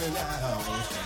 laughing out.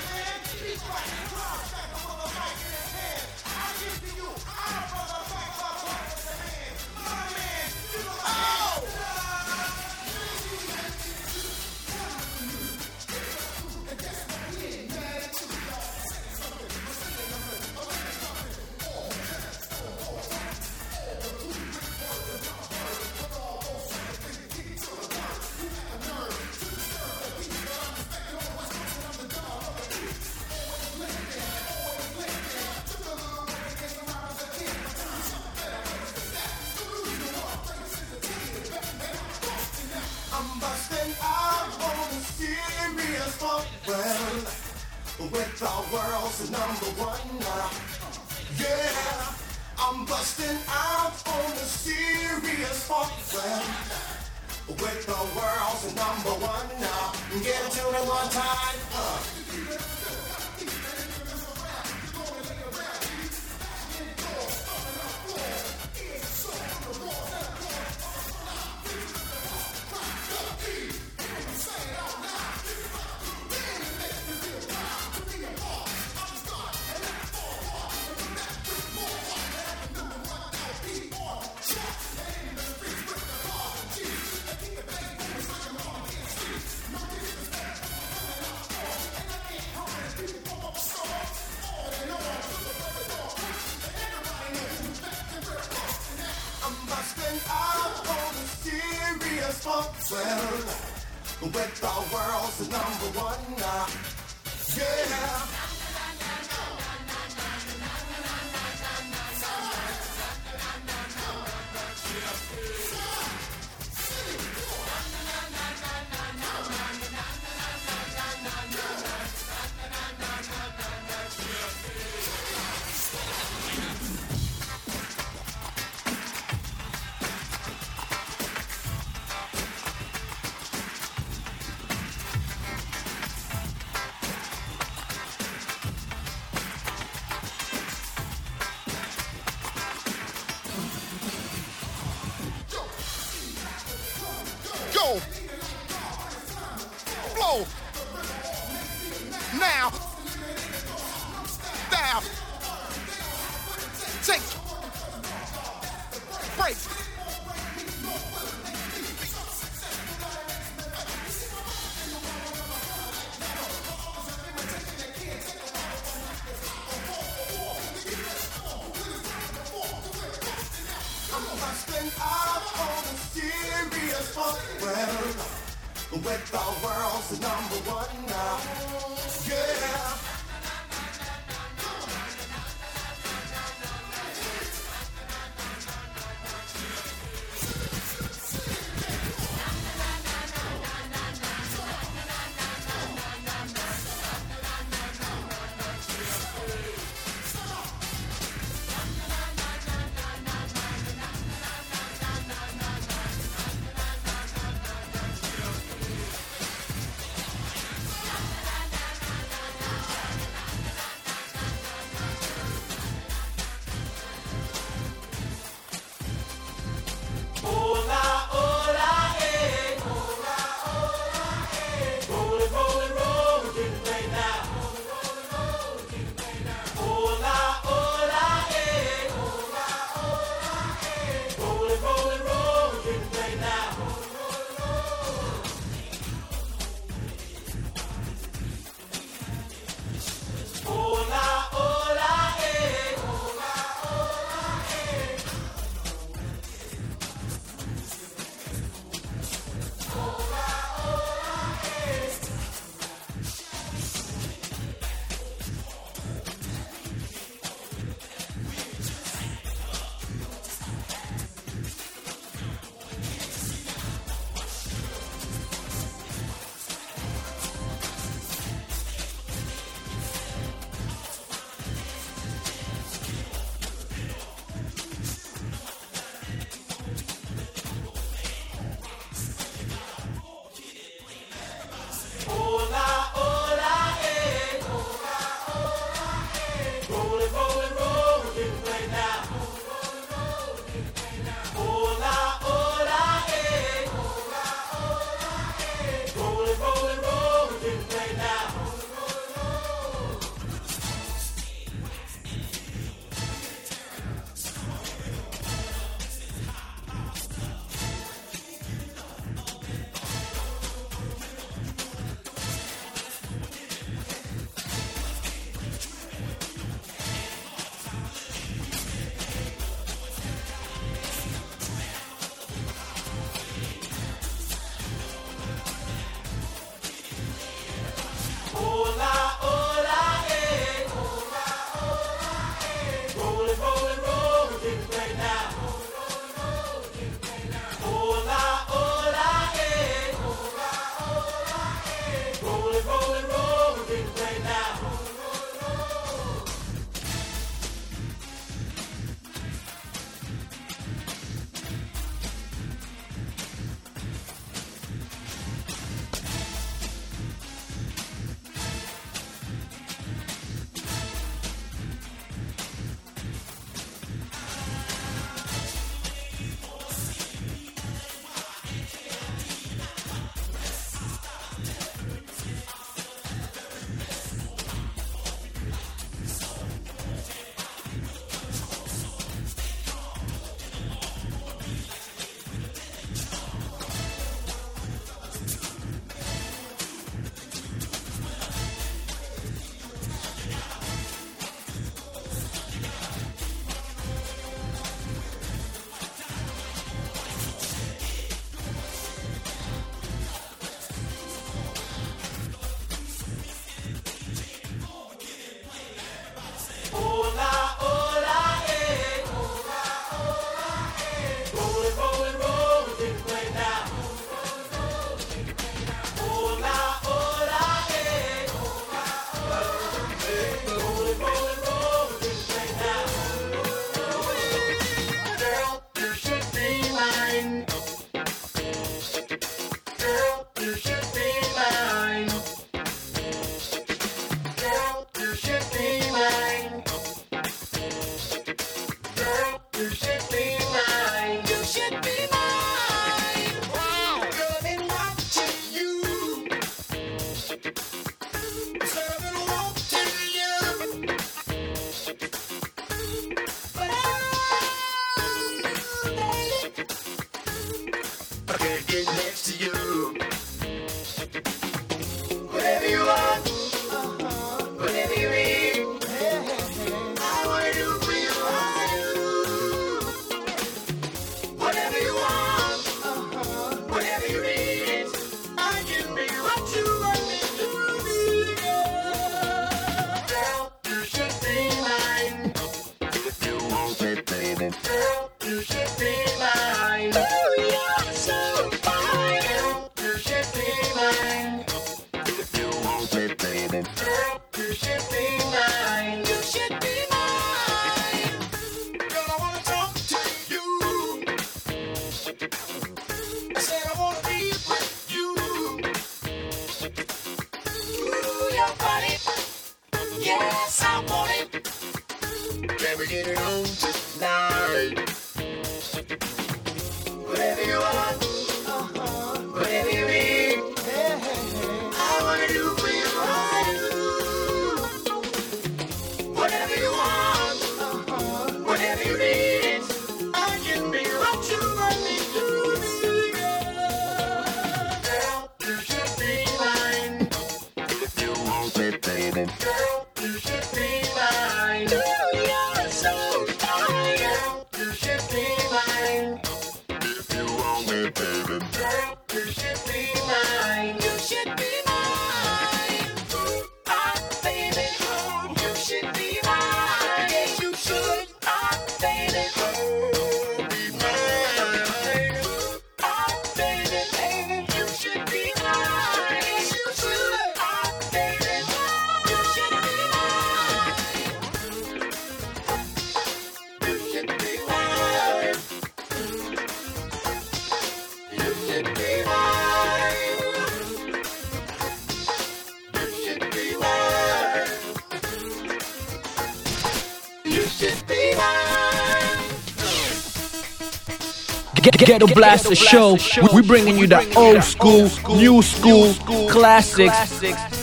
Ghetto Blaster Show. We bringing you the old school, new school, classics.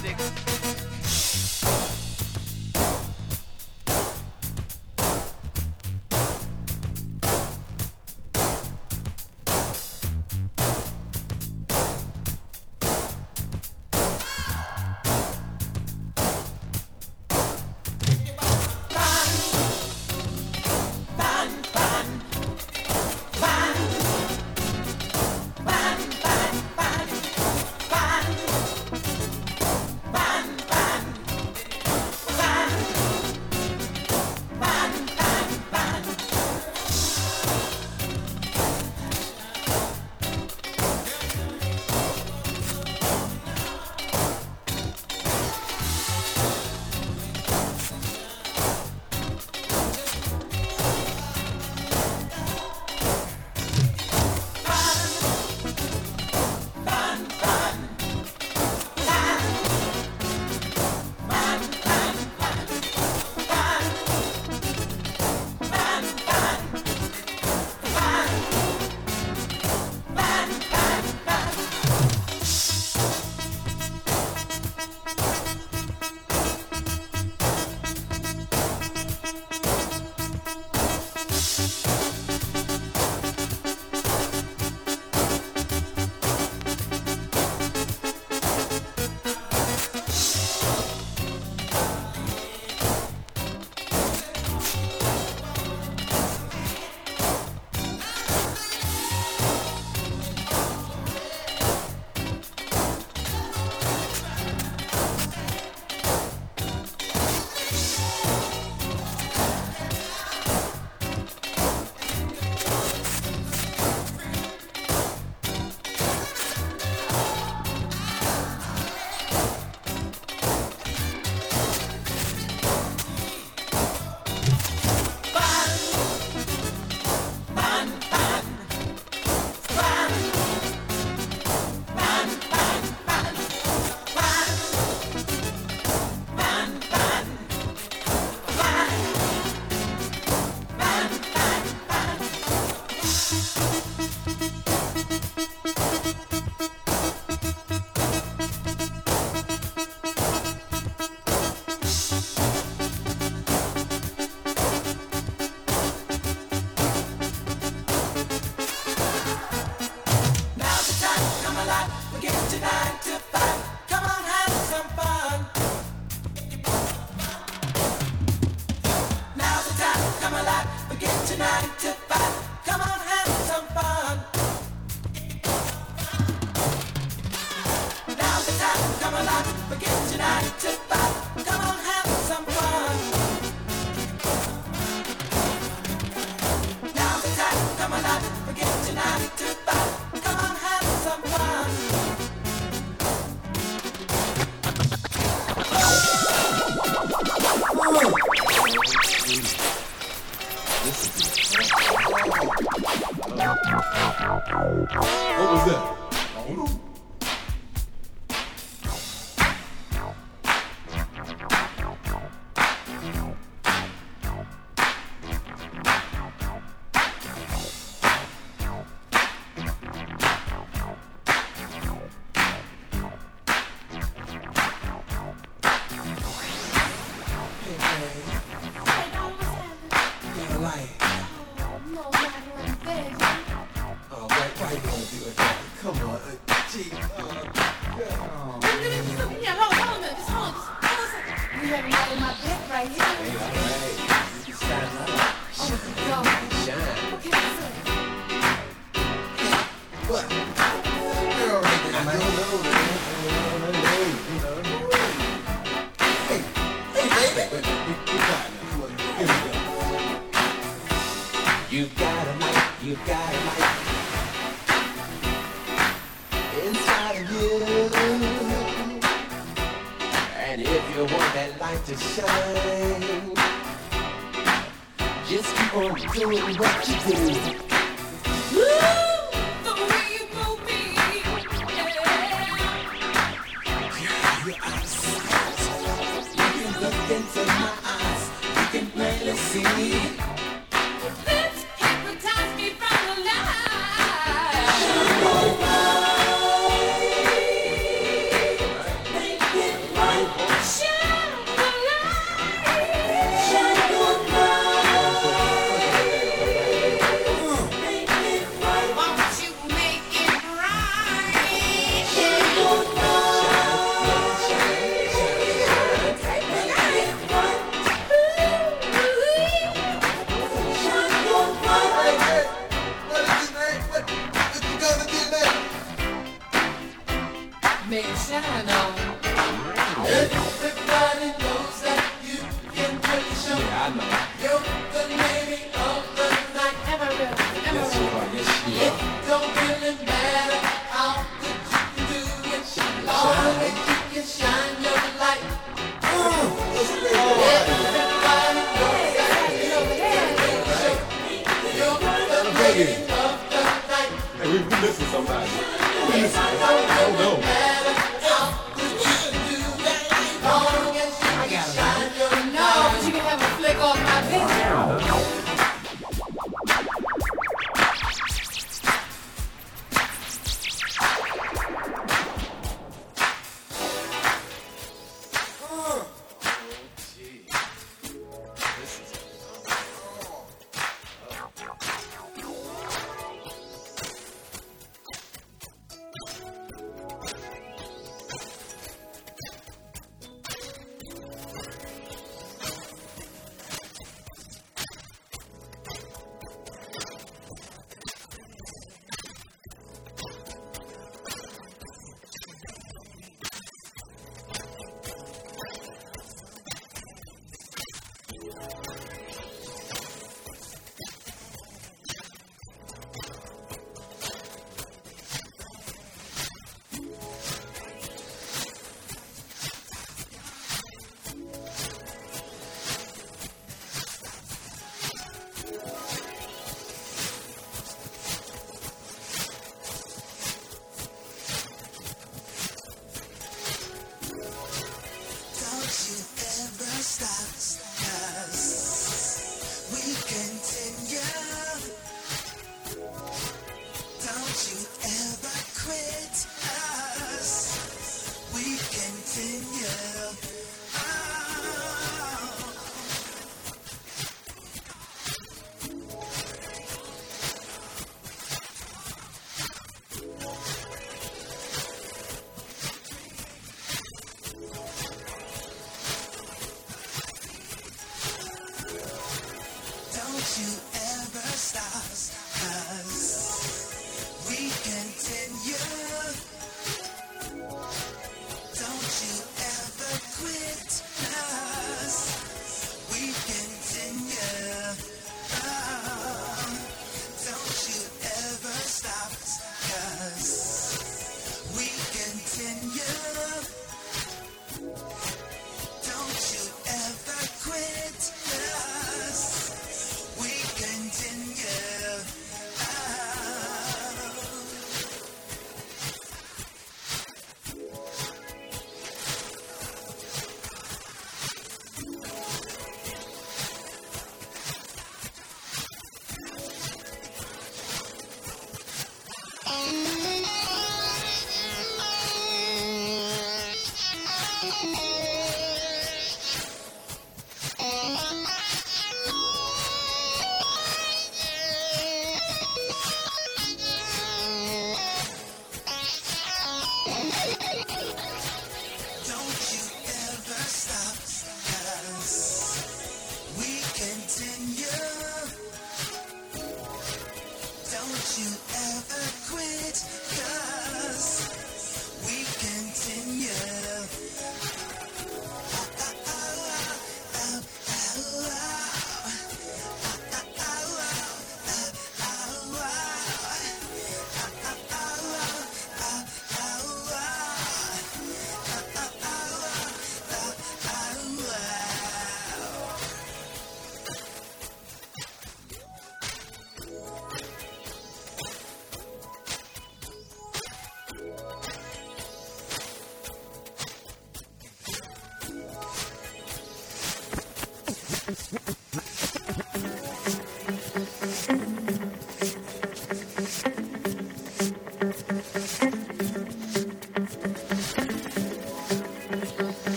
Doing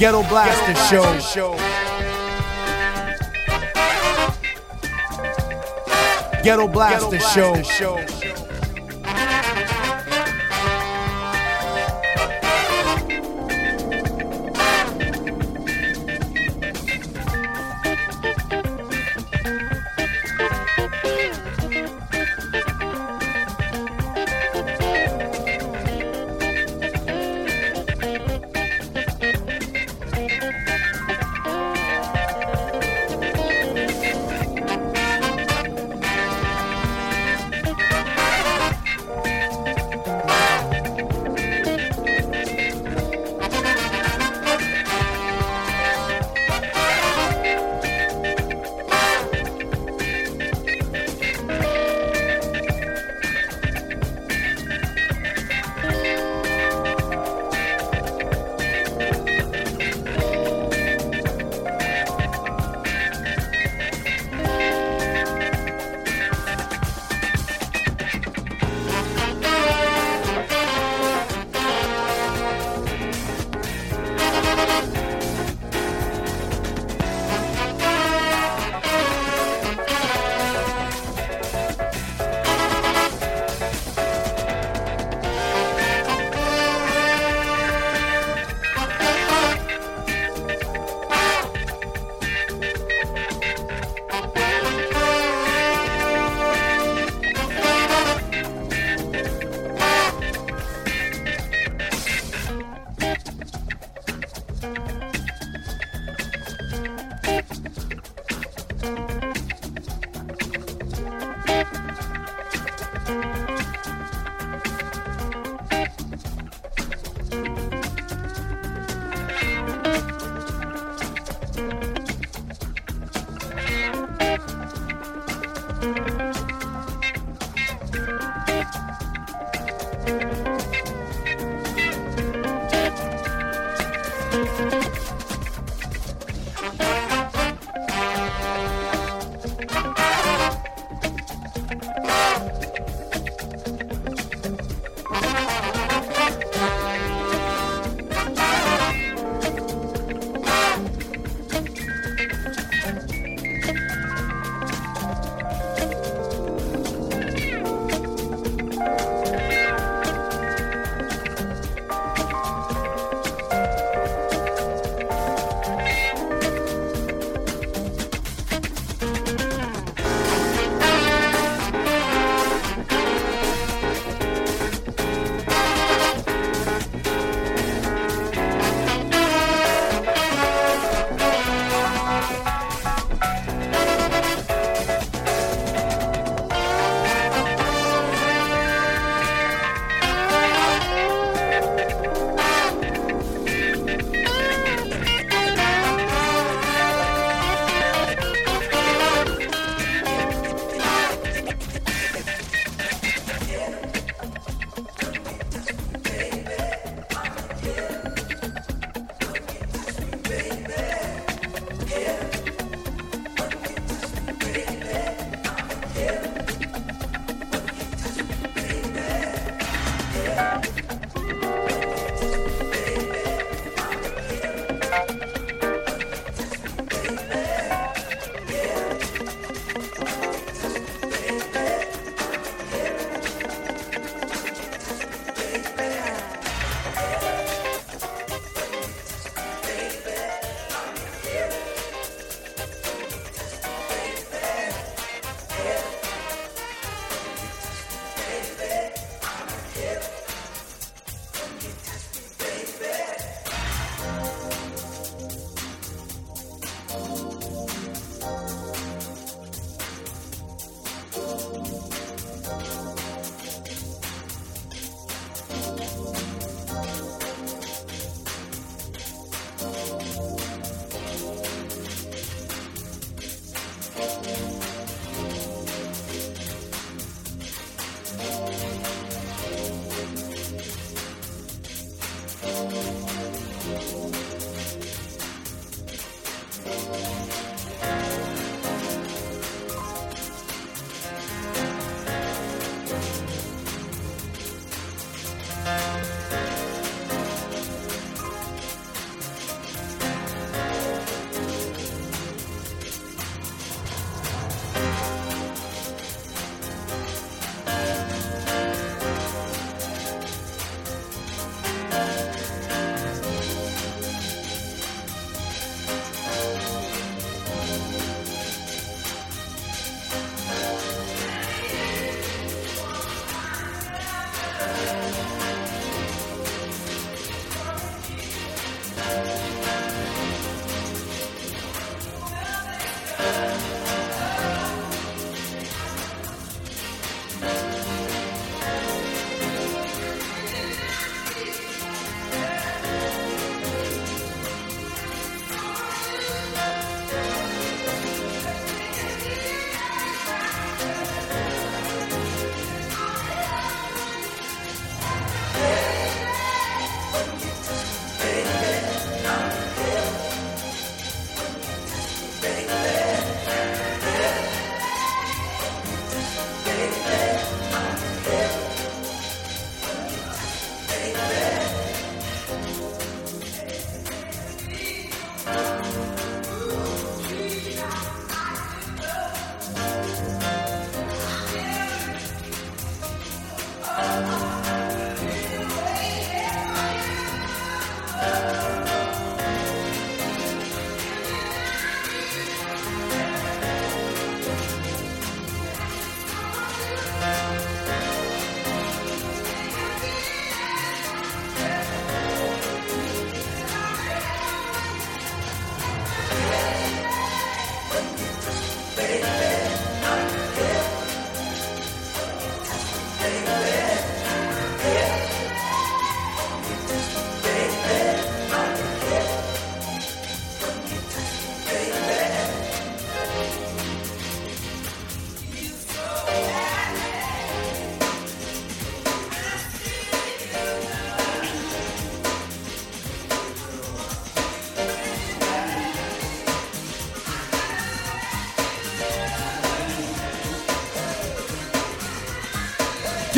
Ghetto Blaster Show. Show. Ghetto Blaster Show.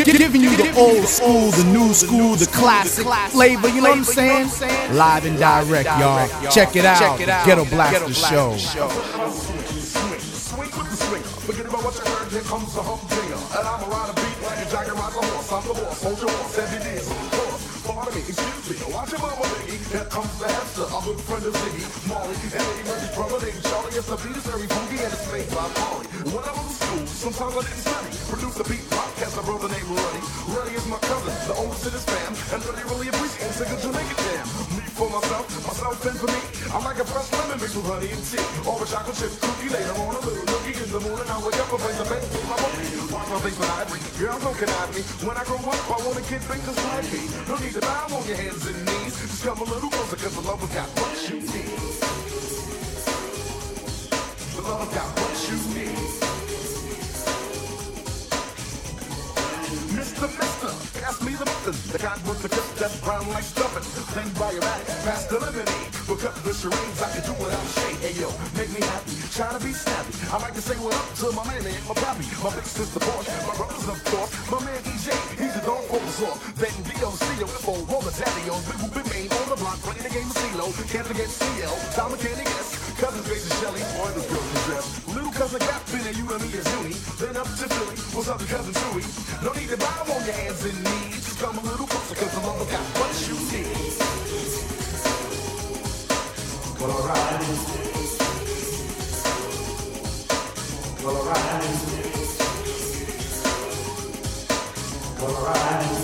Giving you the old school, the new school, the classic flavor, you know what I'm saying? Live and direct, y'all. Check it out. Ghetto Blaster Show. Forget about what you heard, here comes the humdinger. And I'm a rider beat like a jagger rides a horse. I'm the boss, hold your horse, every day is. Pardon me, excuse me, watch your mama lady. Here comes the Heavster, a good friend of Ziggy, Marley, and Eddie Murphy's brother named Charlie. Yes, the beat very funky and it's made by Marley. When I was in school, sometimes I didn't study. Cousin, the oldest in his fam, and really appreciates a good Jamaican jam. Me for myself, myself and for me. I'm like a fresh lemon mixed with honey and tea. Or a chocolate chip cookie later on a little nookie in the morning. I wake up and place a bed my monkey. Watch my face I read. Girls don't connive me. When I grow up, I want a kid just like me. No need to bow on your hands and knees. Just come a little closer, cause the love has got what you need. The love has got what you need. Mr. Pass me the mustard. The kind with the cup that's brown like stuffing. Then pass the lemonade. We'll cut the charades, I can do without shade. Hey yo, make me happy, try to be snappy. I like to say what up to my man and my pappy. My big sister Porsche, my brothers of course. My man EJ, he's a dog for the source. Then DOC, for all the daddy-os. Big whoop main on the block, playing the game of CeeLo. Can't forget CL, Tom McKinney, yes. Cousins Grace and Shelly, boy, this girl possessed. Little cousin got been and you and me is uni. Then up to Philly, what's up to cousin Chewy? No need to bow on your hands and knees. Just come a little closer, cause the love got what you need. Well, alright. Well, alright. Well, alright.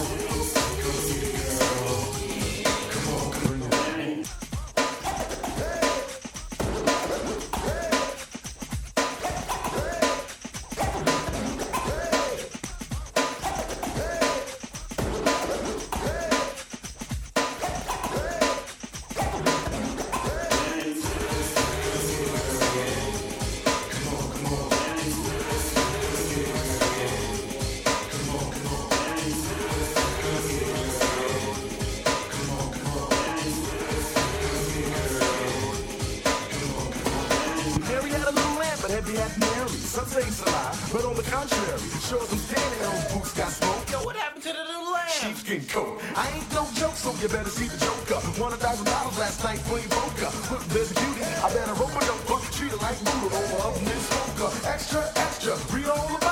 But heavy had Mary. Some say it's a lie, but on the contrary, sure some standing on boots got smoke. Yo, what happened to the little lamp? Sheepskin coat. I ain't no joke, so you better see the joker. Won a thousand dollars last night playing poker. Look, there's a cutie, I better rope a dope. Treat her like Buddha over up in this smoker. Extra, extra, read all about.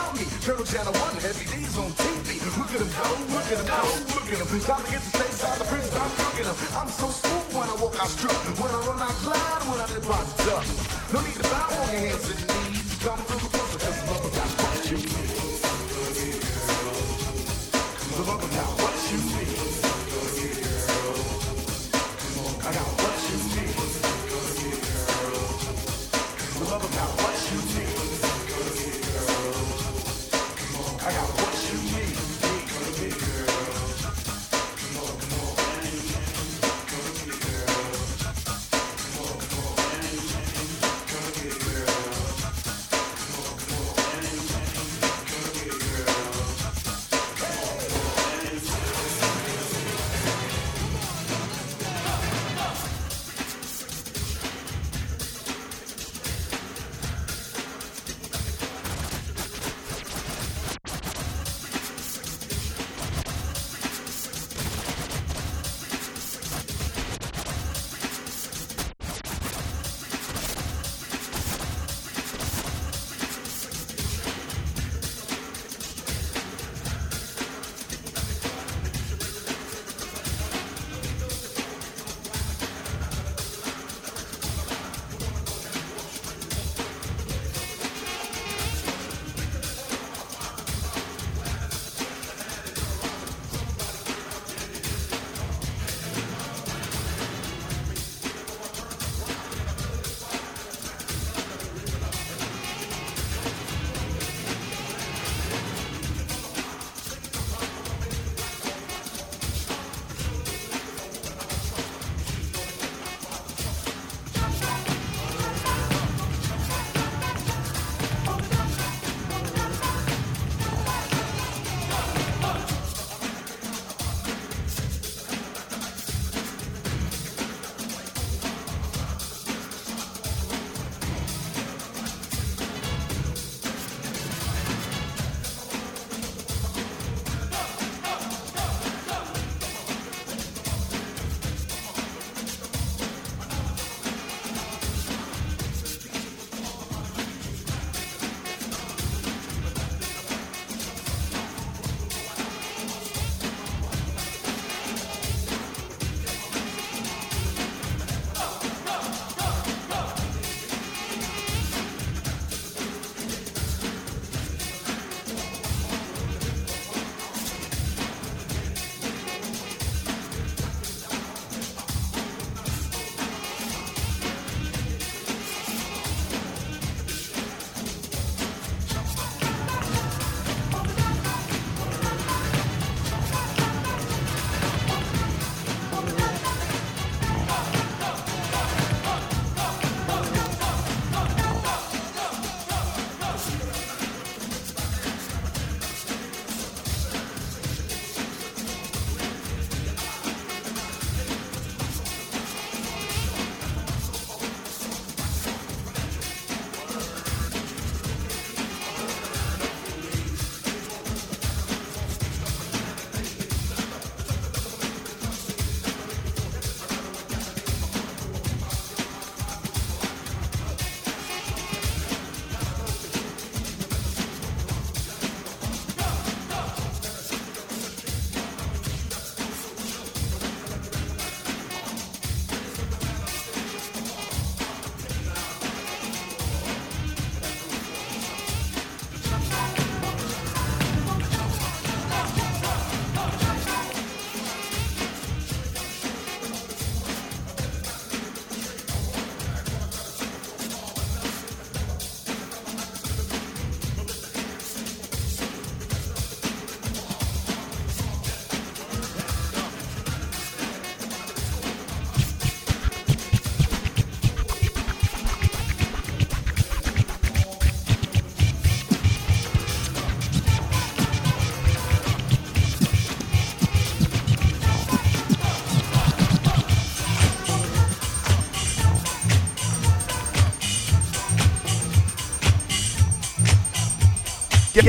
Turtle Channel 1, heavy D's on TV. Look at him go, look at him go, look at him. Time to get the stage side, the prince stop cooking him. I'm so smooth when I walk, I strut. When I run, I glide. When I dip, I duck. No need to bow on your hands and knees. Come a little closer, cause the love got you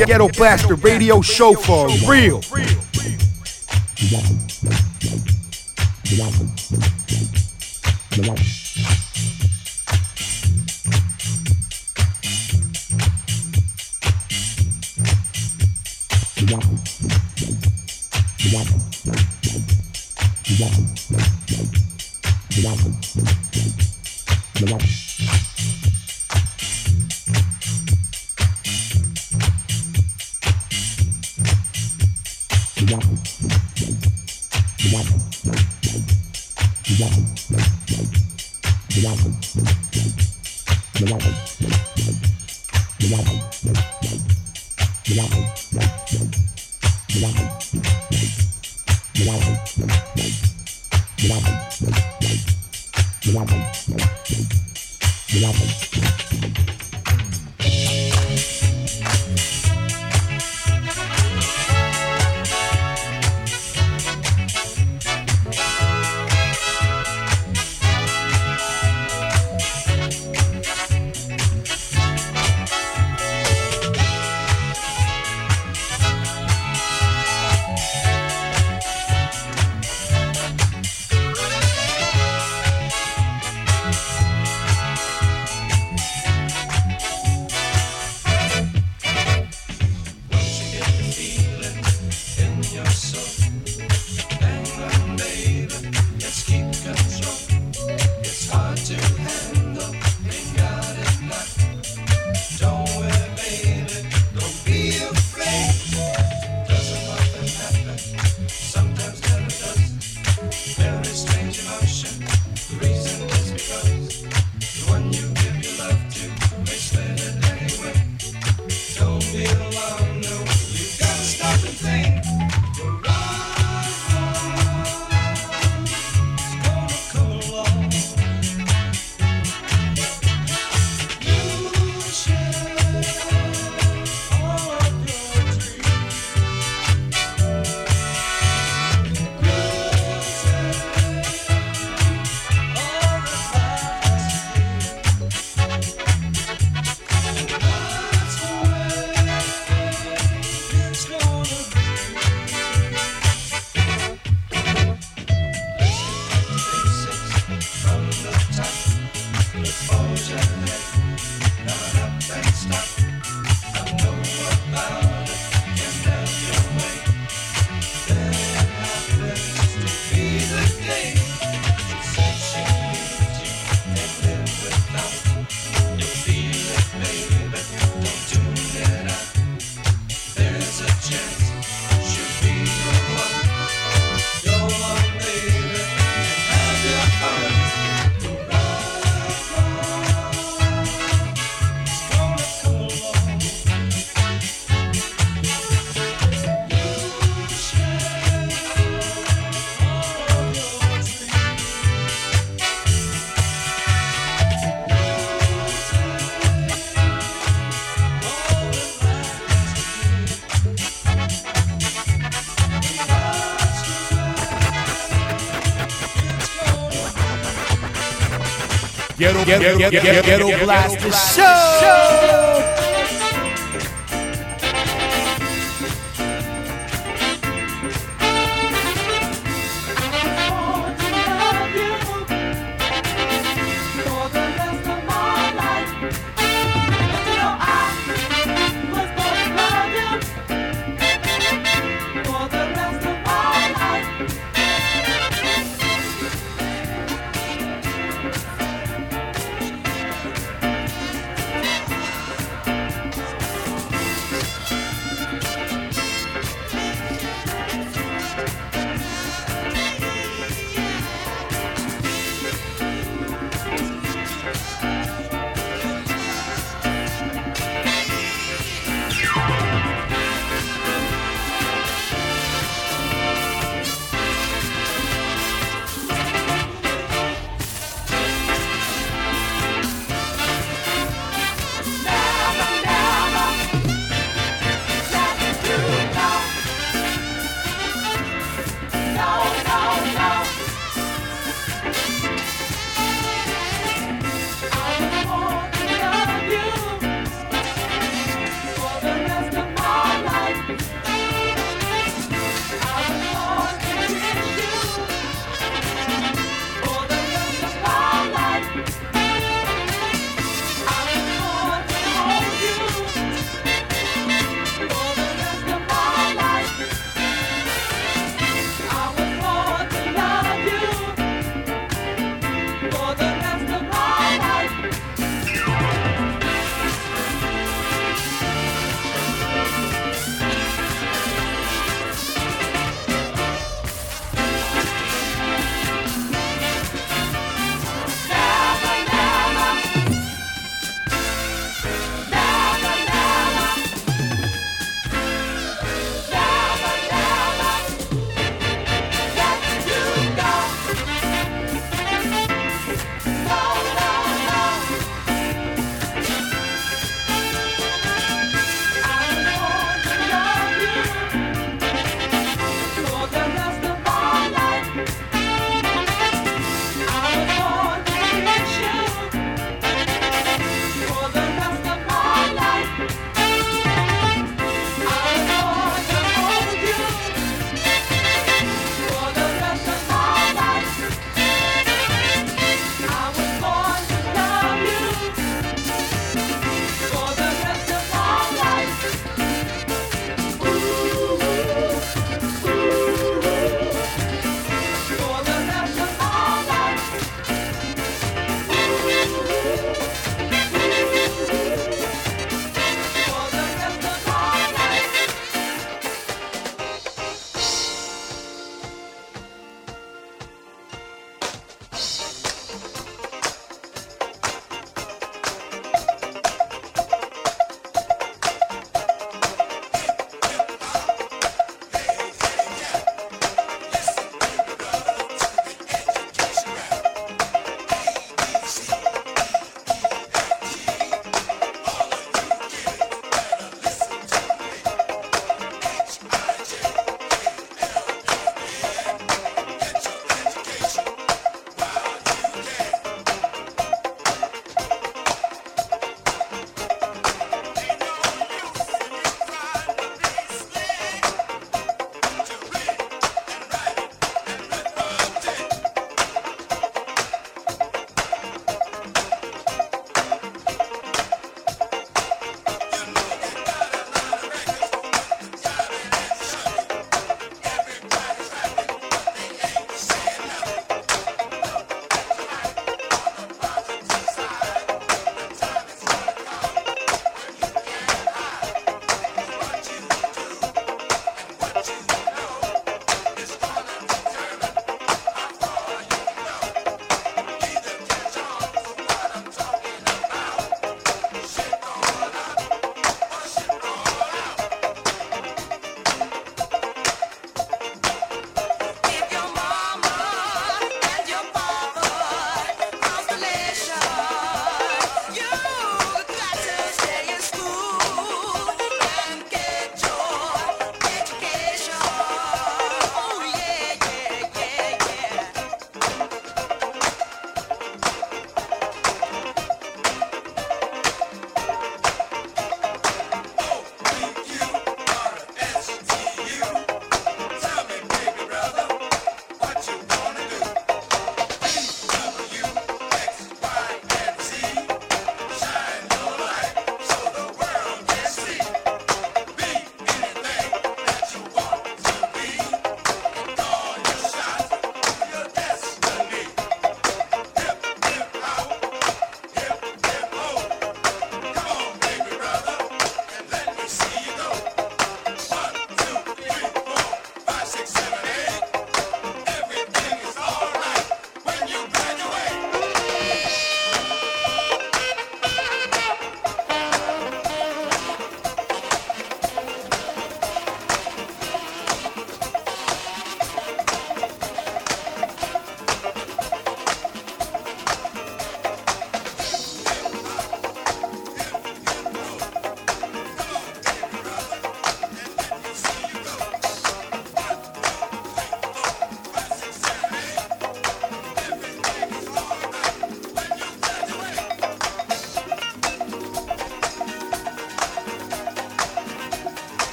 Ghetto Blaster Radio Show for real. Ghetto, ghetto, ghetto, ghetto, ghetto Blaster Show.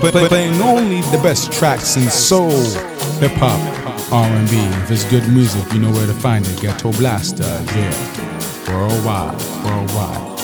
Play, playing only the best tracks in soul, hip hop, R&B. If it's good music, you know where to find it. Ghetto Blaster, yeah. Worldwide, worldwide.